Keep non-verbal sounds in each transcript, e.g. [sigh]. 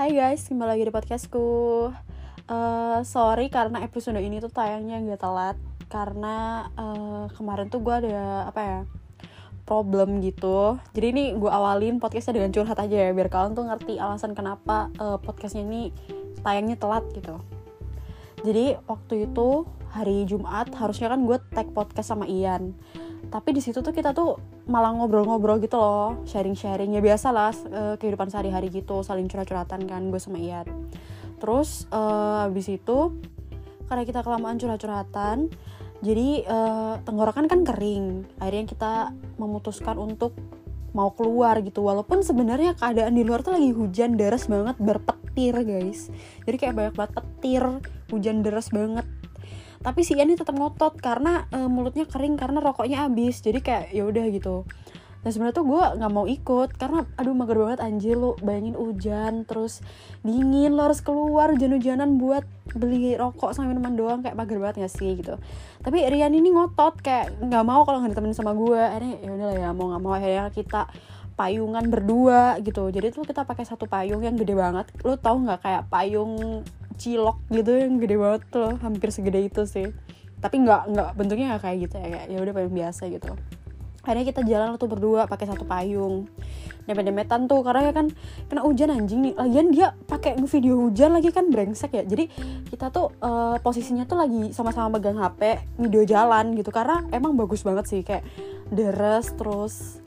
Hai guys, kembali lagi di podcastku. Uh, Sorry karena episode ini tuh tayangnya gak telat. Karena uh, kemarin tuh gue ada apa ya problem gitu. Jadi ini gue awalin podcastnya dengan curhat aja ya Biar kalian tuh ngerti alasan kenapa uh, podcastnya ini tayangnya telat gitu. Jadi waktu itu hari Jumat harusnya kan gue tag podcast sama Ian. Tapi di situ tuh kita tuh malah ngobrol-ngobrol gitu loh sharing-sharing. Ya biasa lah uh, kehidupan sehari-hari gitu saling curhat-curhatan kan gue sama Ian. Terus uh, habis itu karena kita kelamaan curhat-curhatan jadi uh, tenggorokan kan kering. Akhirnya kita memutuskan untuk mau keluar gitu. Walaupun sebenarnya keadaan di luar tuh lagi hujan deras banget berpetir guys. Jadi kayak banyak banget petir hujan deras banget tapi si Ian ini tetap ngotot karena uh, mulutnya kering karena rokoknya habis jadi kayak ya udah gitu. Dan sebenarnya tuh gue nggak mau ikut karena aduh mager banget anjir lo bayangin hujan terus dingin lo harus keluar hujan-hujanan buat beli rokok sama minuman doang. Kayak mager banget gak sih gitu. Tapi Rian ini ngotot kayak nggak mau kalau nggak ditemenin sama gue akhirnya ya udah lah ya mau nggak mau akhirnya kita payungan berdua gitu. Jadi tuh kita pakai satu payung yang gede banget. Lo tau nggak kayak payung cilok gitu yang gede banget tuh hampir segede itu sih. Tapi nggak nggak bentuknya nggak kayak gitu ya kayak ya udah payung biasa gitu. Akhirnya kita jalan tuh berdua pakai satu payung. Dempet-dempetan tuh karena ya kan kena hujan anjing nih. Lagian dia pakai video hujan lagi kan brengsek ya. Jadi kita tuh uh, posisinya tuh lagi sama-sama megang HP video jalan gitu. Karena emang bagus banget sih kayak deres terus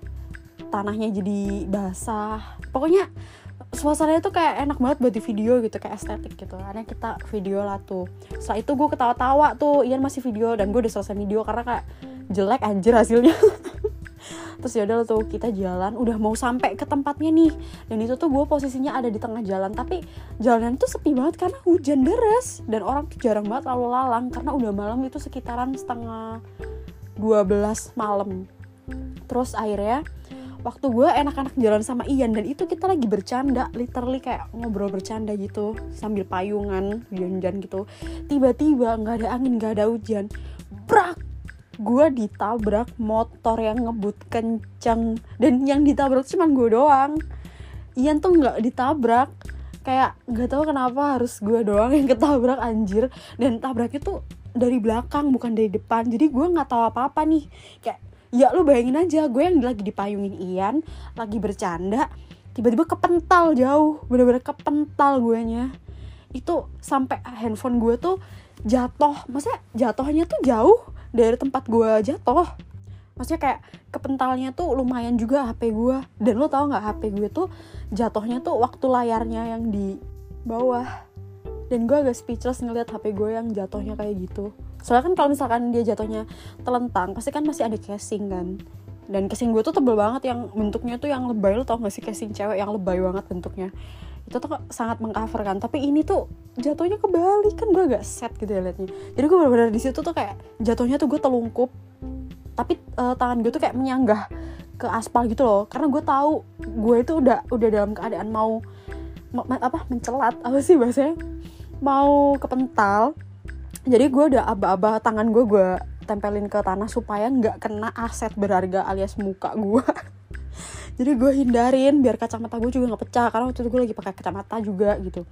tanahnya jadi basah. Pokoknya suasananya tuh kayak enak banget buat di video gitu kayak estetik gitu. Karena kita video lah tuh. Setelah itu gue ketawa-tawa tuh Ian masih video dan gue udah selesai video karena kayak jelek anjir hasilnya. [laughs] Terus yaudah tuh kita jalan udah mau sampai ke tempatnya nih. Dan itu tuh gue posisinya ada di tengah jalan tapi jalanan tuh sepi banget karena hujan deras. Dan orang tuh jarang banget lalu lalang karena udah malam itu sekitaran setengah 12 malam. Terus akhirnya waktu gue enak-enak jalan sama Ian dan itu kita lagi bercanda literally kayak ngobrol bercanda gitu sambil payungan hujan-hujan gitu. Tiba-tiba nggak ada angin nggak ada hujan. Brak! Gue ditabrak motor yang ngebut kenceng. Dan yang ditabrak cuma gue doang. Ian tuh nggak ditabrak. Kayak nggak tahu kenapa harus gue doang yang ketabrak anjir. Dan tabraknya tuh dari belakang bukan dari depan. Jadi gue nggak tahu apa apa nih. Kayak ya lu bayangin aja gue yang lagi dipayungin Ian lagi bercanda tiba-tiba kepental jauh bener-bener kepental gue nya itu sampai handphone gue tuh jatuh maksudnya jatuhnya tuh jauh dari tempat gue jatuh. Maksudnya kayak kepentalnya tuh lumayan juga HP gue. Dan lo tau nggak HP gue tuh jatuhnya tuh waktu layarnya yang di bawah dan gue agak speechless ngeliat HP gue yang jatuhnya kayak gitu. Soalnya kan kalau misalkan dia jatuhnya telentang pasti kan masih ada casing kan. Dan casing gue tuh tebel banget yang bentuknya tuh yang lebay lo tau gak sih casing cewek yang lebay banget bentuknya? Itu tuh sangat mengcover kan tapi ini tuh jatuhnya kebalik kan gue agak set gitu ya liatnya. Jadi gue benar-benar di situ tuh kayak jatuhnya tuh gue telungkup tapi uh, tangan gue tuh kayak menyanggah ke aspal gitu loh. Karena gue tahu gue itu udah udah dalam keadaan mau apa mencelat apa sih bahasanya mau kepental jadi gue udah aba-aba tangan gue gue tempelin ke tanah supaya nggak kena aset berharga alias muka gue [laughs] jadi gue hindarin biar kacamata gue juga nggak pecah karena waktu itu gue lagi pakai kacamata juga gitu.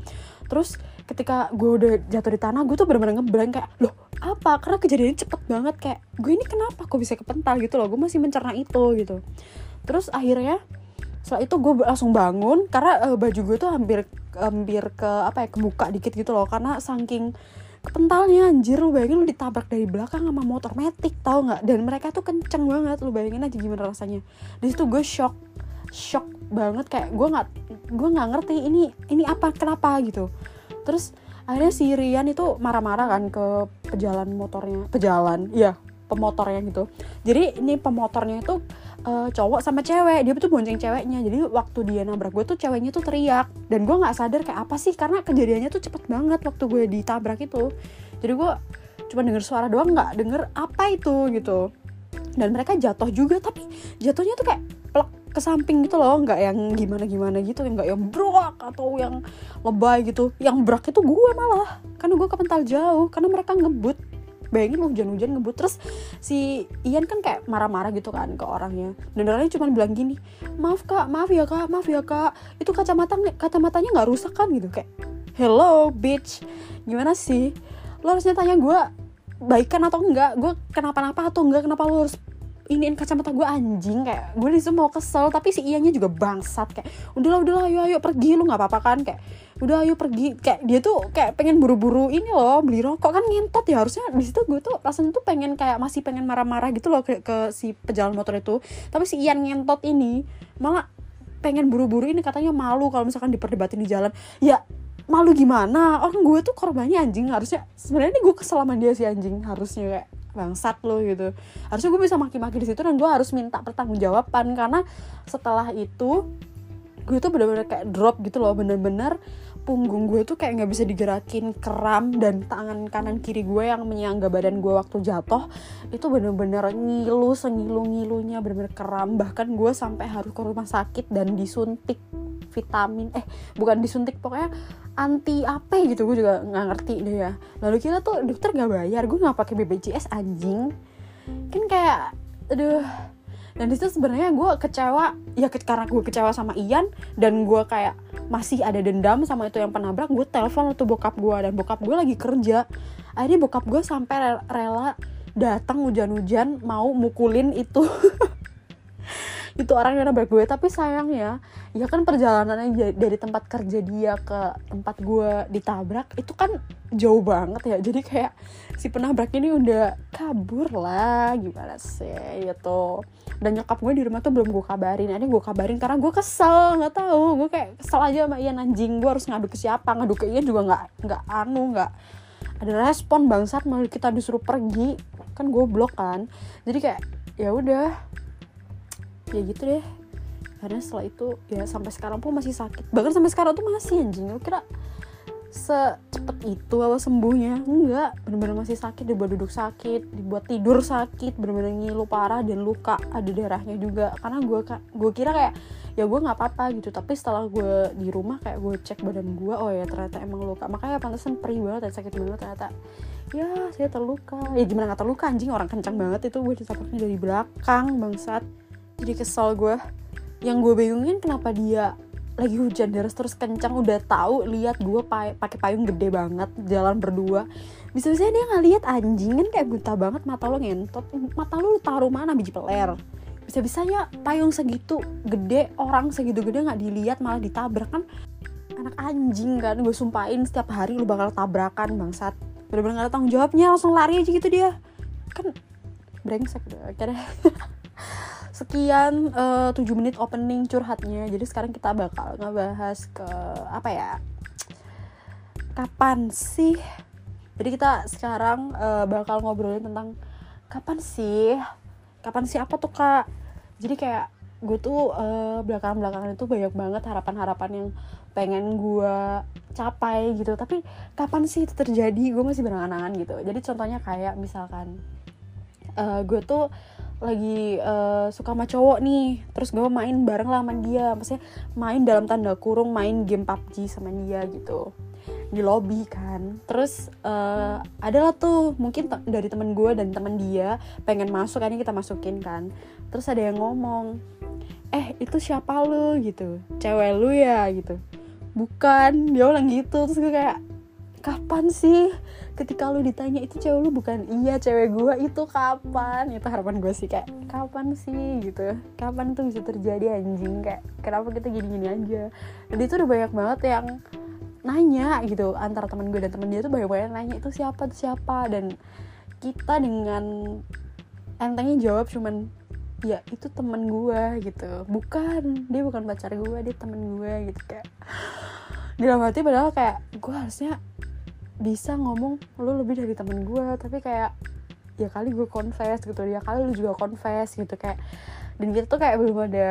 Terus ketika gue udah jatuh di tanah gue tuh bener-bener ngeblank kayak loh apa? Karena kejadiannya cepet banget kayak gue ini kenapa kok bisa kepental gitu loh? Gue masih mencerna itu gitu. Terus akhirnya setelah itu gue langsung bangun karena uh, baju gue tuh hampir hampir ke apa ya kebuka dikit gitu loh. Karena saking kepentalnya anjir lu bayangin lu ditabrak dari belakang sama motor metik tau nggak? Dan mereka tuh kenceng banget lu bayangin aja gimana rasanya. Di situ gue shock shock banget kayak gue nggak gue nggak ngerti ini ini apa kenapa gitu. Terus akhirnya si Rian itu marah-marah kan ke pejalan motornya pejalan iya pemotornya gitu. Jadi ini pemotornya itu uh, cowok sama cewek dia tuh bonceng ceweknya. Jadi waktu dia nabrak gue tuh ceweknya tuh teriak. Dan gue nggak sadar kayak apa sih karena kejadiannya tuh cepet banget waktu gue ditabrak itu. Jadi gue cuma denger suara doang nggak denger apa itu gitu. Dan mereka jatuh juga tapi jatuhnya tuh kayak plek ke samping gitu loh. Nggak yang gimana gimana gitu nggak yang brak atau yang lebay gitu. Yang brak itu gue malah. Karena gue kepental jauh karena mereka ngebut bayangin hujan-hujan ngebut terus si Ian kan kayak marah-marah gitu kan ke orangnya. Dan orangnya cuma bilang gini maaf kak maaf ya kak maaf ya kak. Itu kacamata kacamatanya nggak rusak kan? Gitu kayak hello bitch. Gimana sih? Lo harusnya tanya gue baikan atau enggak? Gue kenapa-napa atau enggak? Kenapa lo harus iniin kacamata gue anjing? Kayak gue di situ mau kesel tapi si Iannya juga bangsat kayak udahlah udahlah ayo ayo pergi lu nggak apa-apa kan? Kayak udah ayo pergi. Kayak dia tuh kayak pengen buru-buru ini loh beli rokok. Kan ngentot ya harusnya di situ gue tuh rasanya tuh pengen kayak masih pengen marah-marah gitu loh ke, ke si pejalan motor itu. Tapi si Ian ngentot ini malah pengen buru-buru ini katanya malu kalau misalkan diperdebatin di jalan. Ya malu gimana? Orang gue tuh korbannya anjing harusnya sebenarnya gue keselaman dia si anjing harusnya kayak bangsat lo gitu. Harusnya gue bisa maki-maki di situ dan gue harus minta pertanggungjawaban karena setelah itu gue tuh bener-bener kayak drop gitu loh bener-bener punggung gue tuh kayak nggak bisa digerakin kram dan tangan kanan kiri gue yang menyangga badan gue waktu jatuh itu bener-bener ngilu sengilu ngilunya bener-bener kram. Bahkan gue sampai harus ke rumah sakit dan disuntik vitamin eh bukan disuntik pokoknya anti apa gitu gue juga nggak ngerti deh ya. Lalu kita tuh dokter nggak bayar gue nggak pakai BPJS anjing. Kan kayak aduh dan di situ sebenarnya gue kecewa ya ke, karena gue kecewa sama Ian dan gue kayak masih ada dendam sama itu yang penabrak gue telepon tuh bokap gue dan bokap gue lagi kerja. Akhirnya bokap gue sampai rela datang hujan-hujan mau mukulin itu [laughs] itu orang yang nabrak gue tapi sayangnya ya. Kan perjalanannya dari tempat kerja dia ke tempat gue ditabrak itu kan jauh banget ya. Jadi kayak si penabrak ini udah kabur lah gimana sih gitu. Dan nyokap gue di rumah tuh belum gue kabarin ini gue kabarin karena gue kesel nggak tahu. Gue kayak kesel aja sama Ian anjing gue harus ngadu ke siapa? Ngadu ke Ian juga nggak nggak anu nggak ada respon bangsat malah kita disuruh pergi. Kan gue blok kan. Jadi kayak ya udah ya gitu deh. Karena setelah itu ya sampai sekarang pun masih sakit. Bahkan sampai sekarang tuh masih anjing. Lo kira secepat itu apa sembuhnya. Enggak. Bener-bener masih sakit dibuat duduk sakit dibuat tidur sakit bener-bener ngilu parah dan luka ada darahnya juga. Karena gue gue kira kayak ya gue nggak apa-apa gitu. Tapi setelah gue di rumah kayak gue cek badan gue oh ya ternyata emang luka. Makanya pantasan perih banget dan sakit banget ternyata. Ya saya terluka. Ya gimana nggak terluka anjing? Orang kencang banget itu. Gue ditabraknya dari belakang bangsat jadi kesel gue yang gue bingungin kenapa dia lagi hujan deras terus kencang udah tahu lihat gue pakai payung gede banget jalan berdua. Bisa bisa dia nggak lihat anjing kan kayak buta banget mata lo ngentot. Mata lo taruh mana biji peler? Bisa bisanya payung segitu gede orang segitu gede nggak dilihat malah ditabrak kan. Anak anjing kan gue sumpahin setiap hari lu bakal tabrakan bangsat. Bener-bener gak ada tanggung jawabnya langsung lari aja gitu dia. Kan brengsek udah akhirnya [laughs] sekian uh, eh, 7 menit opening curhatnya. Jadi sekarang kita bakal ngebahas ke apa ya kapan sih? Jadi kita sekarang uh, bakal ngobrolin tentang kapan sih? Kapan sih apa tuh kak? Jadi kayak gue tuh uh, belakangan-belakangan itu banyak banget harapan-harapan yang pengen gue capai gitu. Tapi kapan sih itu terjadi? Gue masih berangan-angan gitu. Jadi contohnya kayak misalkan uh, gue tuh lagi uh, suka sama cowok nih. Terus gue main bareng lah sama dia. Maksudnya main dalam tanda kurung main game PUBG sama dia gitu. Di lobby kan. Terus uh, adalah tuh mungkin dari temen gue dan temen dia pengen masuk kan kita masukin kan. Terus ada yang ngomong eh itu siapa lu? gitu. Cewek lu ya? gitu. Bukan. Dia bilang gitu. Terus gue kayak kapan sih ketika lu ditanya itu cewek lu bukan? Iya cewek gue itu kapan? Itu harapan gue sih kayak kapan sih? Gitu. Kapan tuh bisa terjadi anjing? Kayak kenapa kita gini-gini aja? Dan itu udah banyak banget yang nanya gitu. Antara teman gue dan teman dia tuh banyak banget nanya itu siapa? Itu siapa? Dan kita dengan entengnya jawab cuman ya itu temen gue gitu. Bukan dia bukan pacar gue dia temen gue gitu kayak. Dalam hati padahal kayak gue harusnya bisa ngomong lu lebih dari temen gue tapi kayak ya kali gue confess gitu ya kali lu juga confess gitu kayak dan kita tuh kayak belum ada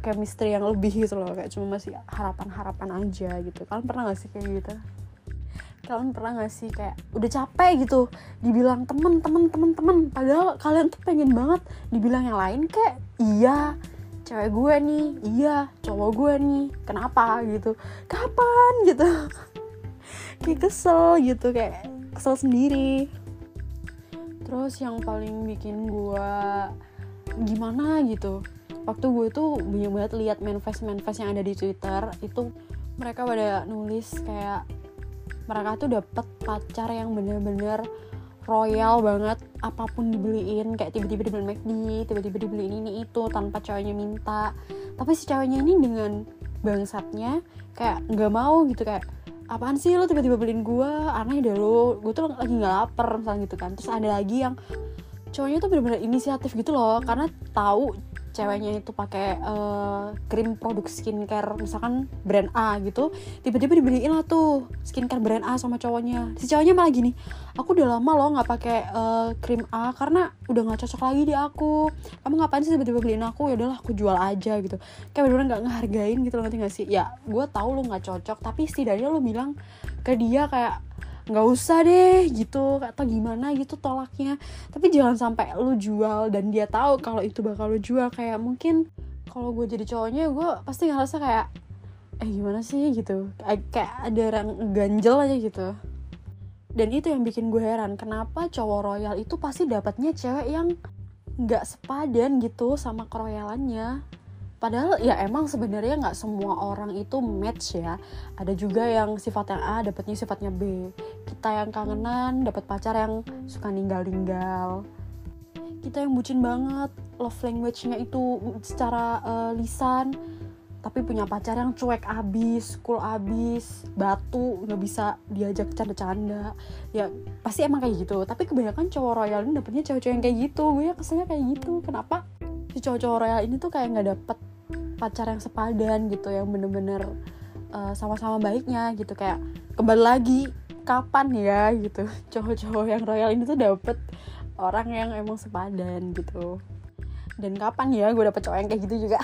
chemistry yang lebih gitu loh kayak cuma masih harapan-harapan aja gitu. Kalian pernah gak sih kayak gitu? Kalian pernah gak sih kayak udah capek gitu dibilang temen temen temen temen padahal kalian tuh pengen banget dibilang yang lain kayak iya cewek gue nih iya cowok gue nih kenapa? gitu. Kapan gitu kayak kesel gitu kayak kesel sendiri. Terus yang paling bikin gue gimana gitu waktu gue tuh banyak banget lihat manifest manifest yang ada di twitter itu mereka pada nulis kayak mereka tuh dapet pacar yang bener-bener royal banget apa pun dibeliin kayak tiba-tiba dibeliin McD tiba-tiba dibeliin ini itu tanpa ceweknya minta. Tapi si ceweknya ini dengan bangsatnya kayak nggak mau gitu kayak apaan sih lo tiba-tiba beliin gue aneh deh lo gue tuh lagi nggak lapar misalnya gitu kan. Terus ada lagi yang cowoknya tuh bener-bener inisiatif gitu loh karena tahu ceweknya itu pakai uh, krim produk skincare misalkan brand A gitu tiba-tiba dibeliin lah tuh skincare brand A sama cowoknya. Si cowoknya malah gini aku udah lama loh nggak pakai uh, krim A karena udah nggak cocok lagi di aku. Kamu ngapain sih tiba-tiba beliin aku? Ya udahlah aku jual aja gitu. Kayak bener-bener nggak ngehargain gitu loh nanti gak sih? Ya gue tahu lo nggak cocok tapi setidaknya lo bilang ke dia kayak nggak usah deh gitu. Atau gimana gitu tolaknya. Tapi jangan sampai lu jual dan dia tahu kalau itu bakal lu jual. Kayak mungkin kalau gue jadi cowoknya gue pasti ngerasa kayak eh gimana sih? gitu. Kayak ada orang ganjel aja gitu. Dan itu yang bikin gue heran kenapa cowok royal itu pasti dapatnya cewek yang nggak sepadan gitu sama keroyalannya padahal ya emang sebenarnya nggak semua orang itu match ya. Ada juga yang sifatnya A dapatnya sifatnya B. Kita yang kangenan dapat pacar yang suka ninggal-ninggal. Kita yang bucin banget love language-nya itu secara uh, lisan. Tapi punya pacar yang cuek abis, cool abis, batu nggak bisa diajak canda-canda. Ya pasti emang kayak gitu. Tapi kebanyakan cowok royal ini dapetnya cowok-cowok yang kayak gitu. Gue ya kesannya kayak gitu. Kenapa si cowok-cowok royal ini tuh kayak nggak dapet pacar yang sepadan gitu yang bener-bener uh, sama-sama baiknya gitu. Kayak kembali lagi kapan ya gitu. [laughs] Cowok-cowok yang royal ini tuh dapet orang yang emang sepadan gitu. Dan kapan ya gue dapet cowok yang kayak gitu juga?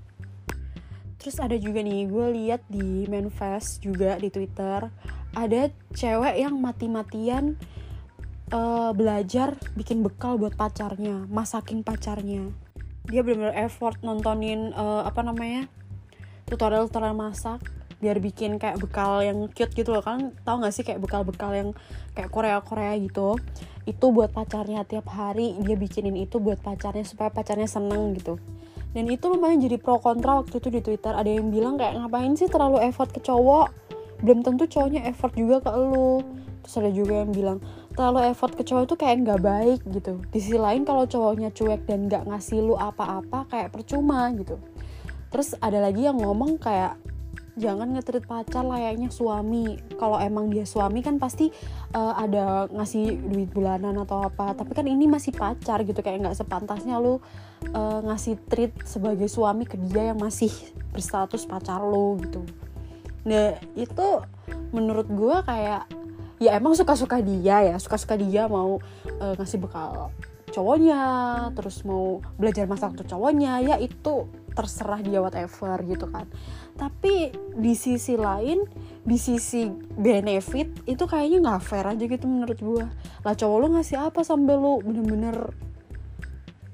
[laughs] Terus ada juga nih gue lihat di manifest juga di twitter ada cewek yang mati-matian uh, belajar bikin bekal buat pacarnya masakin pacarnya dia bener-bener effort nontonin uh, apa namanya tutorial tutorial masak biar bikin kayak bekal yang cute gitu loh. Kan tau gak sih kayak bekal-bekal yang kayak Korea Korea gitu? Itu buat pacarnya tiap hari dia bikinin itu buat pacarnya supaya pacarnya seneng gitu. Dan itu lumayan jadi pro kontra waktu itu di Twitter. Ada yang bilang kayak ngapain sih terlalu effort ke cowok? Belum tentu cowoknya effort juga ke lu. Terus ada juga yang bilang terlalu effort ke cowok itu kayak nggak baik gitu. Di sisi lain kalau cowoknya cuek dan nggak ngasih lu apa-apa kayak percuma gitu. Terus ada lagi yang ngomong kayak jangan ngetrit pacar layaknya suami. Kalau emang dia suami kan pasti uh, ada ngasih duit bulanan atau apa. Tapi kan ini masih pacar gitu kayak nggak sepantasnya lu uh, ngasih treat sebagai suami ke dia yang masih berstatus pacar lo gitu. Nah itu menurut gue kayak ya emang suka-suka dia ya. Suka-suka dia mau uh, ngasih bekal cowoknya terus mau belajar masak untuk cowoknya. Ya itu terserah dia whatever gitu kan. Tapi di sisi lain di sisi benefit itu kayaknya nggak fair aja gitu menurut gue lah cowok lu ngasih apa sampai lu bener-bener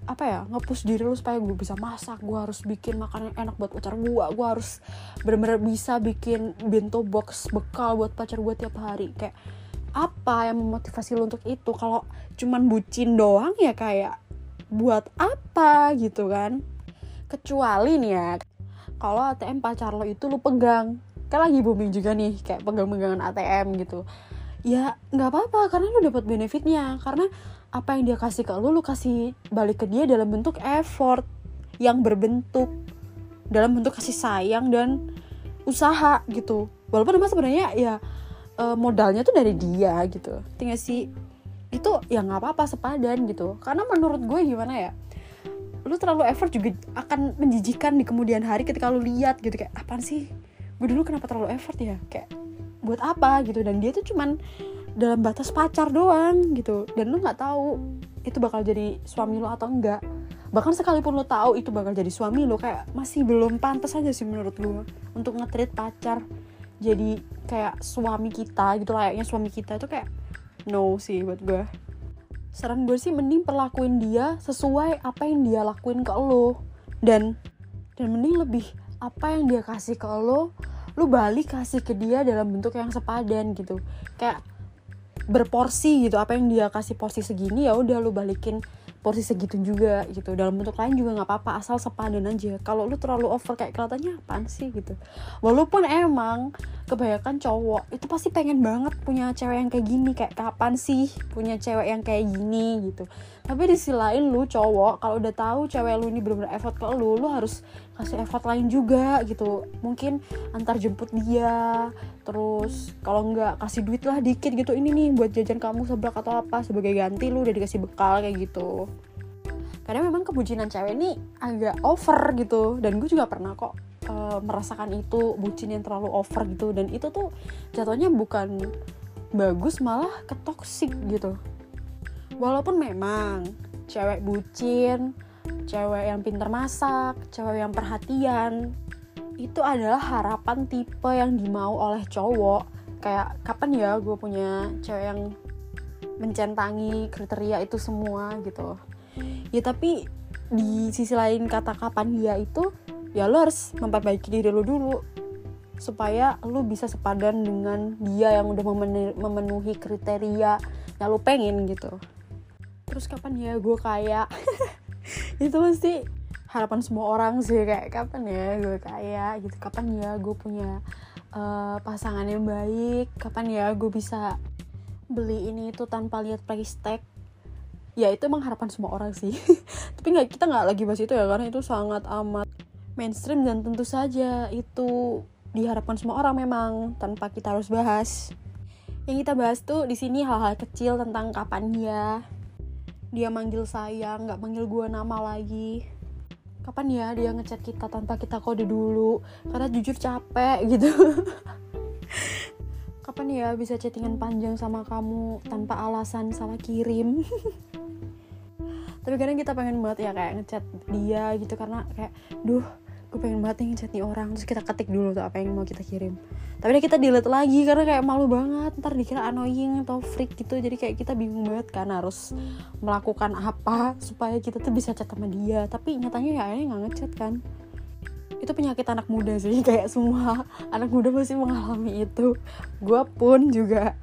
apa ya ngepush diri lu supaya gue bisa masak gue harus bikin makanan enak buat pacar gue gue harus bener-bener bisa bikin bento box bekal buat pacar gue tiap hari. Kayak apa yang memotivasi lu untuk itu? Kalau cuman bucin doang ya kayak buat apa gitu kan? Kecuali nih ya kalau ATM pacar lo itu lu pegang. Kan lagi booming juga nih kayak pegang-pegangan ATM gitu. Ya nggak apa-apa karena lu dapat benefitnya. Karena apa yang dia kasih ke lu lu kasih balik ke dia dalam bentuk effort yang berbentuk dalam bentuk kasih sayang dan usaha gitu. Walaupun emang sebenarnya ya e, modalnya tuh dari dia gitu. Tinggal sih? Itu ya nggak apa-apa sepadan gitu. Karena menurut gue gimana ya lu terlalu effort juga akan menjijikan di kemudian hari ketika lu lihat gitu. Kayak apaan sih? Gue dulu kenapa terlalu effort ya? Kayak buat apa? gitu. Dan dia tuh cuman dalam batas pacar doang gitu. Dan lu nggak tahu itu bakal jadi suami lo atau enggak. Bahkan sekalipun lo tahu itu bakal jadi suami lo kayak masih belum pantas aja sih menurut gue untuk ngetrit pacar jadi kayak suami kita gitu. Layaknya suami kita itu kayak no sih buat gue saran gue sih mending perlakuin dia sesuai apa yang dia lakuin ke lo dan dan mending lebih apa yang dia kasih ke lo lu balik kasih ke dia dalam bentuk yang sepadan gitu. Kayak berporsi gitu apa yang dia kasih porsi segini ya udah lu balikin porsi segitu juga gitu. Dalam bentuk lain juga nggak apa-apa asal sepadan aja. Kalau lu terlalu over kayak kelihatannya apaan sih gitu. Walaupun emang kebanyakan cowok itu pasti pengen banget punya cewek yang kayak gini kayak kapan sih punya cewek yang kayak gini gitu. Tapi di sisi lain lu cowok kalau udah tahu cewek lu ini bener-bener effort ke lu lu harus kasih effort lain juga gitu. Mungkin antar jemput dia terus kalau nggak kasih duit lah dikit gitu ini nih buat jajan kamu seblak atau apa sebagai ganti lu udah dikasih bekal kayak gitu. Karena memang kebucinan cewek ini agak over gitu dan gue juga pernah kok uh, merasakan itu bucin yang terlalu over gitu. Dan itu tuh jatuhnya bukan bagus malah ketoksik gitu. Walaupun memang cewek bucin cewek yang pinter masak cewek yang perhatian itu adalah harapan tipe yang dimau oleh cowok. Kayak kapan ya gue punya cewek yang mencentangi kriteria itu semua gitu. Ya tapi di sisi lain kata kapan dia itu ya lo harus memperbaiki diri lo dulu supaya lo bisa sepadan dengan dia yang udah memenuhi kriteria yang lo pengen gitu. Terus kapan ya gue kayak [laughs] itu pasti harapan semua orang sih kayak kapan ya gue kaya gitu kapan ya gue punya uh, pasangan yang baik kapan ya gue bisa beli ini itu tanpa lihat price tag. Ya itu emang harapan semua orang sih. [laughs] Tapi nggak kita nggak lagi bahas itu ya karena itu sangat amat mainstream dan tentu saja itu diharapkan semua orang memang tanpa kita harus bahas. Yang kita bahas tuh di sini hal-hal kecil tentang kapan dia dia manggil saya nggak manggil gue nama lagi. Kapan ya dia ngechat kita tanpa kita kode dulu? Karena jujur capek gitu. [laughs] Kapan ya bisa chattingan panjang sama kamu tanpa alasan salah kirim? [laughs] Tapi kadang kita pengen banget ya kayak ngechat dia gitu karena kayak duh gue pengen banget nih ngechat nih orang. Terus kita ketik dulu tuh apa yang mau kita kirim. Tapi deh kita delete lagi karena kayak malu banget. Ntar dikira annoying atau freak gitu. Jadi kayak kita bingung banget kan harus melakukan apa supaya kita tuh bisa chat sama dia. Tapi nyatanya ya akhirnya nggak ngechat kan. Itu penyakit anak muda sih [laughs] kayak semua anak muda pasti mengalami itu. Gue pun juga.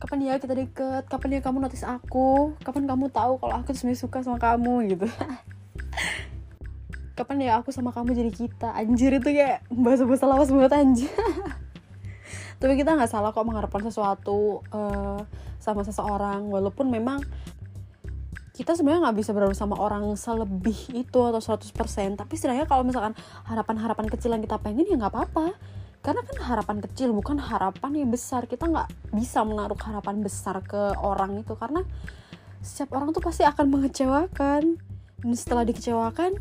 Kapan ya kita deket? Kapan ya kamu notice aku? Kapan kamu tahu kalau aku sebenarnya suka sama kamu gitu [laughs] kapan ya aku sama kamu jadi kita? Anjir itu kayak bahasa-bahasa lawas banget anjir. [laughs] Tapi kita nggak salah kok mengharapkan sesuatu uh, sama seseorang. Walaupun memang kita sebenarnya nggak bisa berharap sama orang selebih itu atau 100% tapi setidaknya kalau misalkan harapan-harapan kecil yang kita pengen ya nggak apa-apa. Karena kan harapan kecil bukan harapan yang besar. Kita nggak bisa menaruh harapan besar ke orang itu. Karena setiap orang tuh pasti akan mengecewakan. Dan setelah dikecewakan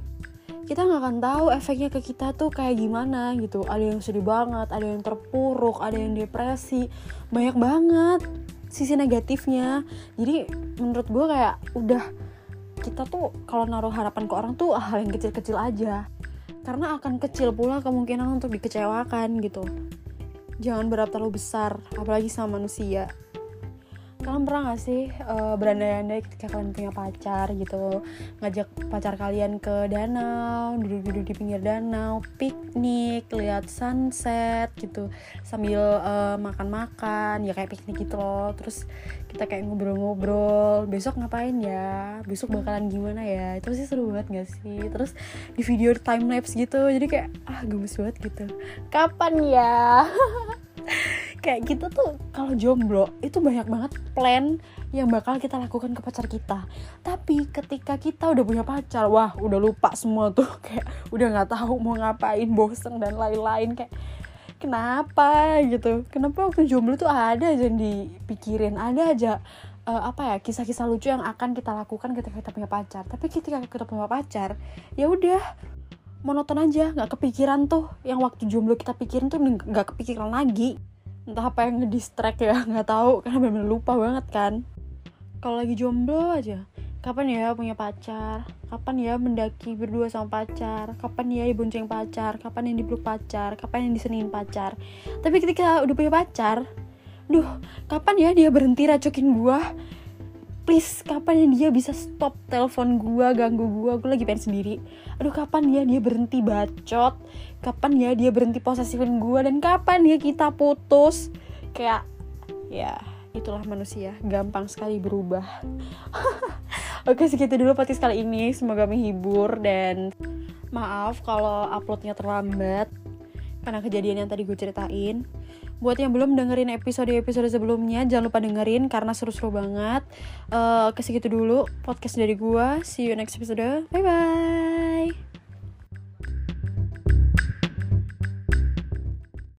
kita nggak akan tahu efeknya ke kita tuh kayak gimana gitu. Ada yang sedih banget ada yang terpuruk ada yang depresi. Banyak banget sisi negatifnya. Jadi menurut gue kayak udah kita tuh kalau naruh harapan ke orang tuh hal yang kecil-kecil aja. Karena akan kecil pula kemungkinan untuk dikecewakan gitu. Jangan berharap terlalu besar apalagi sama manusia kalian pernah gak sih uh, berandai-andai ketika kalian punya pacar gitu ngajak pacar kalian ke danau duduk-duduk di pinggir danau piknik lihat sunset gitu sambil uh, makan-makan ya kayak piknik gitu loh. Terus kita kayak ngobrol-ngobrol besok ngapain ya? Besok bakalan gimana ya? Itu sih seru banget gak sih? Terus di video time lapse gitu jadi kayak ah gemes banget gitu. Kapan ya [laughs] kayak kita tuh kalau jomblo itu banyak banget plan yang bakal kita lakukan ke pacar kita. Tapi ketika kita udah punya pacar wah udah lupa semua tuh. [laughs] Kayak udah nggak tahu mau ngapain bosen dan lain-lain. Kayak kenapa? gitu. Kenapa waktu jomblo tuh ada aja yang dipikirin? Ada aja uh, apa ya kisah-kisah lucu yang akan kita lakukan ketika kita punya pacar. Tapi ketika kita punya pacar ya udah monoton aja nggak kepikiran tuh. Yang waktu jomblo kita pikirin tuh nggak kepikiran lagi entah apa yang ngedistract ya [laughs] nggak tahu karena bener-bener lupa banget kan. Kalau lagi jomblo aja kapan ya punya pacar? Kapan ya mendaki berdua sama pacar? Kapan ya dibonceng pacar? Kapan yang dipeluk pacar? Kapan yang disenin pacar? Tapi ketika udah punya pacar duh kapan ya dia berhenti racokin gua please kapan dia bisa stop telepon gua ganggu gua? Gua lagi pengen sendiri. Aduh kapan ya dia berhenti bacot? Kapan ya dia berhenti posesifin gue dan kapan ya kita putus? Kayak ya itulah manusia. Gampang sekali berubah. [laughs] Oke segitu dulu podcast kali ini. Semoga menghibur dan maaf kalau uploadnya terlambat. Karena kejadian yang tadi gue ceritain buat yang belum dengerin episode-episode sebelumnya jangan lupa dengerin karena seru-seru banget. Uh, segitu dulu podcast dari gue see you next episode. Bye bye